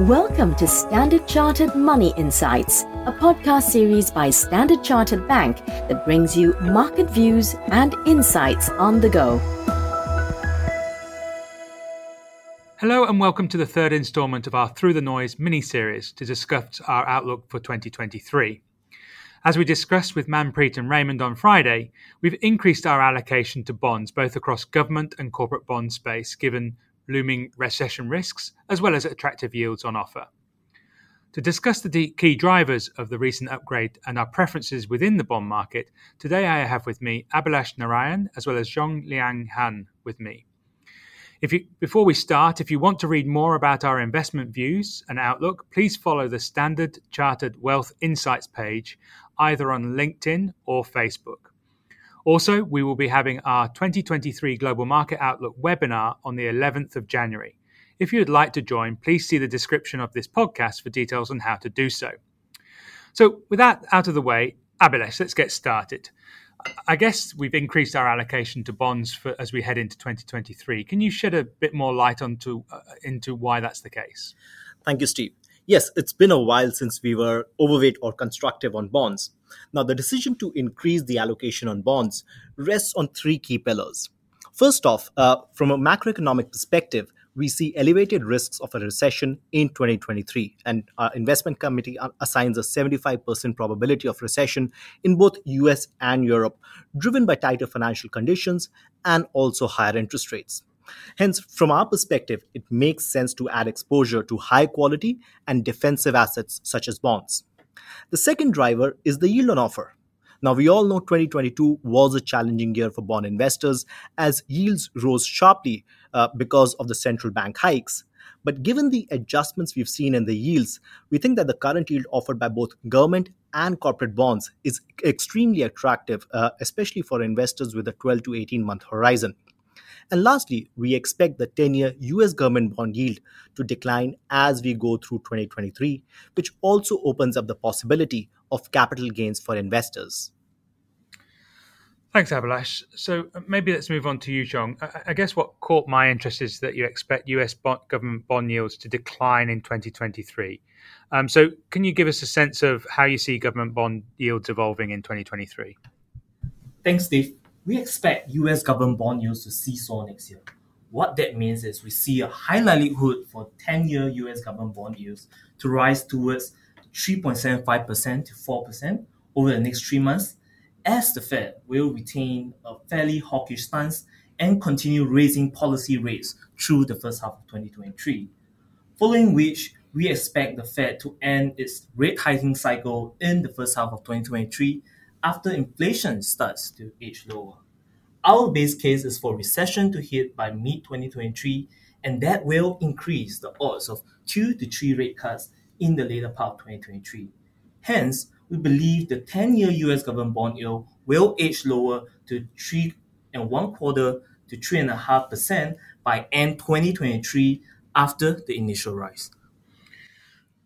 Welcome to Standard Chartered Money Insights, a podcast series by Standard Chartered Bank that brings you market views and insights on the go. Hello, and welcome to the third installment of our Through the Noise mini series to discuss our outlook for 2023. As we discussed with Manpreet and Raymond on Friday, we've increased our allocation to bonds both across government and corporate bond space given looming recession risks, as well as attractive yields on offer. To discuss the key drivers of the recent upgrade and our preferences within the bond market, today I have with me Abhilash Narayan as well as Zhong Liang Han with me. If you, before we start, if you want to read more about our investment views and outlook, please follow the Standard Chartered Wealth Insights page either on LinkedIn or Facebook. Also, we will be having our 2023 Global Market Outlook webinar on the 11th of January. If you would like to join, please see the description of this podcast for details on how to do so. So, with that out of the way, Abhilash, let's get started. I guess we've increased our allocation to bonds for, as we head into 2023. Can you shed a bit more light onto uh, into why that's the case? Thank you, Steve yes, it's been a while since we were overweight or constructive on bonds. Now, the decision to increase the allocation on bonds rests on three key pillars. First off, uh, from a macroeconomic perspective, we see elevated risks of a recession in 2023, and our investment committee assigns a 75% probability of recession in both US and Europe, driven by tighter financial conditions and also higher interest rates. Hence, from our perspective, it makes sense to add exposure to high quality and defensive assets such as bonds. The second driver is the yield on offer. Now, we all know 2022 was a challenging year for bond investors as yields rose sharply uh, because of the central bank hikes. But given the adjustments we've seen in the yields, we think that the current yield offered by both government and corporate bonds is extremely attractive, uh, especially for investors with a 12 to 18 month horizon. And lastly, we expect the 10 year US government bond yield to decline as we go through 2023, which also opens up the possibility of capital gains for investors. Thanks, Abhilash. So uh, maybe let's move on to you, Zhong. I guess what caught my interest is that you expect US government bond yields to decline in 2023. Um, so can you give us a sense of how you see government bond yields evolving in 2023? Thanks, Steve we expect US government bond yields to seesaw next year. What that means is we see a high likelihood for 10 year US government bond yields to rise towards 3.75% to 4% over the next three months, as the Fed will retain a fairly hawkish stance and continue raising policy rates through the first half of 2023. Following which, we expect the Fed to end its rate hiking cycle in the first half of 2023 after inflation starts to edge lower. Our base case is for recession to hit by mid 2023, and that will increase the odds of two to three rate cuts in the later part of 2023. Hence, we believe the 10 year US government bond yield will edge lower to three and one quarter to three and a half percent by end 2023 after the initial rise.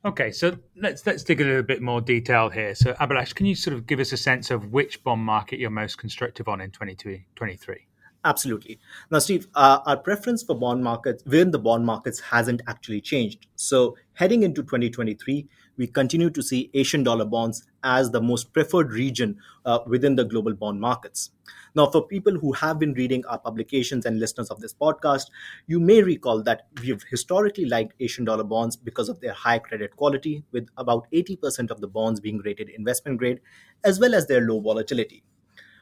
Okay, so let's let's dig a little bit more detail here. So, Abhilash, can you sort of give us a sense of which bond market you're most constructive on in 2023? Absolutely. Now, Steve, uh, our preference for bond markets within the bond markets hasn't actually changed. So, heading into 2023, we continue to see Asian dollar bonds as the most preferred region uh, within the global bond markets. Now, for people who have been reading our publications and listeners of this podcast, you may recall that we've historically liked Asian dollar bonds because of their high credit quality, with about 80% of the bonds being rated investment grade, as well as their low volatility.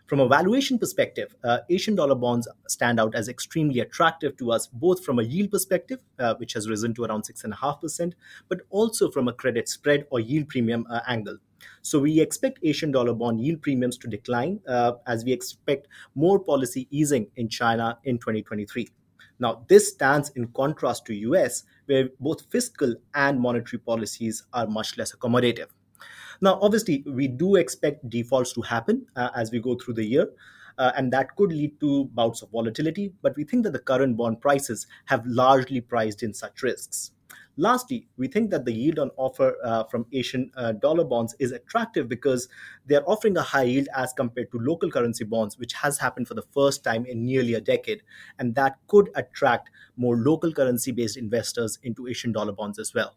From a valuation perspective, uh, Asian dollar bonds stand out as extremely attractive to us, both from a yield perspective, uh, which has risen to around 6.5%, but also from a credit spread or yield premium uh, angle. So we expect Asian dollar bond yield premiums to decline uh, as we expect more policy easing in China in 2023. Now, this stands in contrast to US, where both fiscal and monetary policies are much less accommodative. Now, obviously, we do expect defaults to happen uh, as we go through the year. Uh, and that could lead to bouts of volatility, but we think that the current bond prices have largely priced in such risks. Lastly, we think that the yield on offer uh, from Asian uh, dollar bonds is attractive because they are offering a high yield as compared to local currency bonds, which has happened for the first time in nearly a decade. And that could attract more local currency based investors into Asian dollar bonds as well.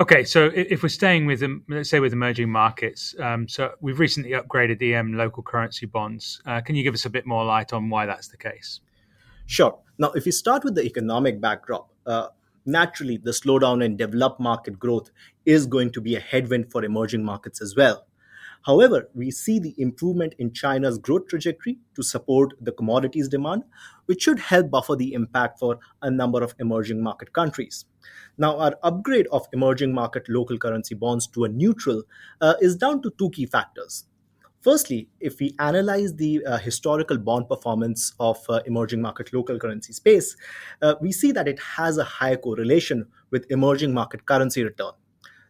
Okay, so if we're staying with, let's say, with emerging markets, um, so we've recently upgraded EM local currency bonds. Uh, can you give us a bit more light on why that's the case? Sure. Now, if we start with the economic backdrop, uh, naturally the slowdown in developed market growth is going to be a headwind for emerging markets as well. However, we see the improvement in China's growth trajectory to support the commodities demand, which should help buffer the impact for a number of emerging market countries. Now, our upgrade of emerging market local currency bonds to a neutral uh, is down to two key factors. Firstly, if we analyze the uh, historical bond performance of uh, emerging market local currency space, uh, we see that it has a high correlation with emerging market currency return.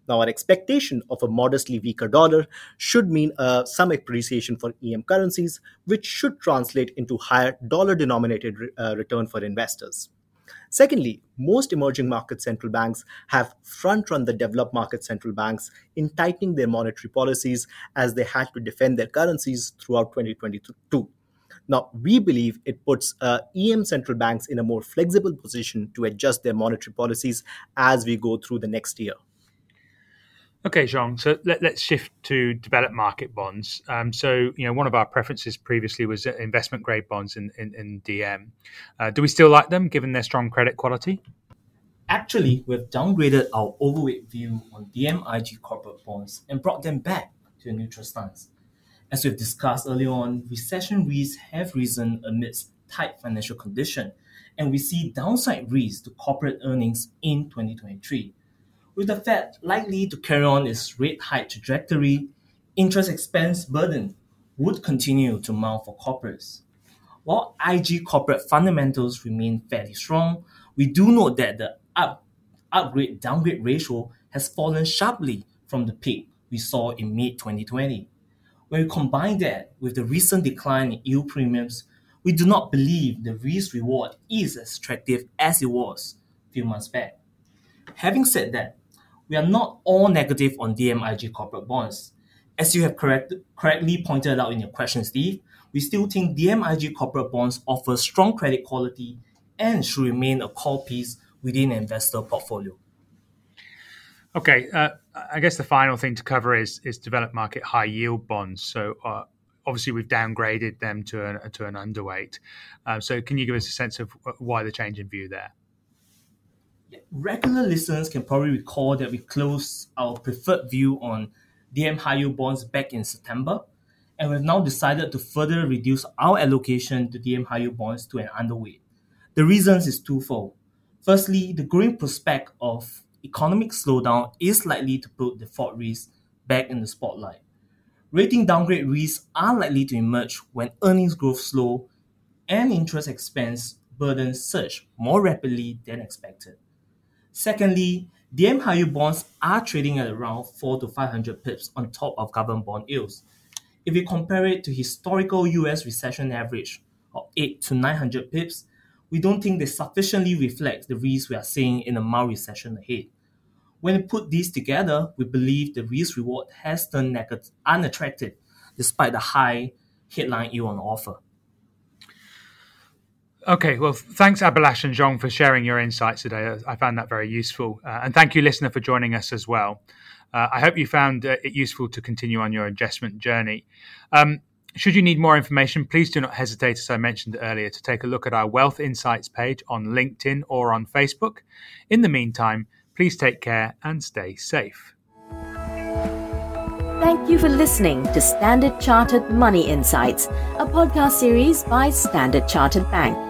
Now, our expectation of a modestly weaker dollar should mean uh, some appreciation for EM currencies, which should translate into higher dollar denominated re- uh, return for investors. Secondly, most emerging market central banks have front run the developed market central banks in tightening their monetary policies as they had to defend their currencies throughout 2022. Now, we believe it puts uh, EM central banks in a more flexible position to adjust their monetary policies as we go through the next year. Okay, Zhong. So let, us shift to developed market bonds. Um, so, you know, one of our preferences previously was investment grade bonds in, in, in DM. Uh, do we still like them given their strong credit quality? Actually, we've downgraded our overweight view on DMIG corporate bonds and brought them back to a neutral stance. As we've discussed earlier on, recession risks have risen amidst tight financial condition, and we see downside risks to corporate earnings in 2023 with the Fed likely to carry on its rate hike trajectory, interest expense burden would continue to mount for corporates. While IG corporate fundamentals remain fairly strong, we do note that the up, upgrade downgrade ratio has fallen sharply from the peak we saw in mid 2020. When we combine that with the recent decline in yield premiums, we do not believe the risk reward is as attractive as it was a few months back. Having said that, we are not all negative on DMIG corporate bonds. As you have correct, correctly pointed out in your question, Steve, we still think DMIG corporate bonds offer strong credit quality and should remain a core piece within an investor portfolio. Okay, uh, I guess the final thing to cover is is developed market high yield bonds. So uh, obviously we've downgraded them to an to an underweight. Uh, so can you give us a sense of why the change in view there? Regular listeners can probably recall that we closed our preferred view on DM high yield bonds back in September, and we've now decided to further reduce our allocation to DM high yield bonds to an underweight. The reasons is twofold. Firstly, the growing prospect of economic slowdown is likely to put default risk back in the spotlight. Rating downgrade risks are likely to emerge when earnings growth slow and interest expense burdens surge more rapidly than expected. Secondly, DM high yield bonds are trading at around 4 to 500 pips on top of government bond yields. If we compare it to historical US recession average of 8 to 900 pips, we don't think they sufficiently reflect the risk we are seeing in a mild recession ahead. When we put these together, we believe the risk reward has turned unattractive despite the high headline yield on offer. Okay, well, thanks, Abhilash and Zhong, for sharing your insights today. I found that very useful. Uh, and thank you, listener, for joining us as well. Uh, I hope you found uh, it useful to continue on your adjustment journey. Um, should you need more information, please do not hesitate, as I mentioned earlier, to take a look at our Wealth Insights page on LinkedIn or on Facebook. In the meantime, please take care and stay safe. Thank you for listening to Standard Chartered Money Insights, a podcast series by Standard Chartered Bank.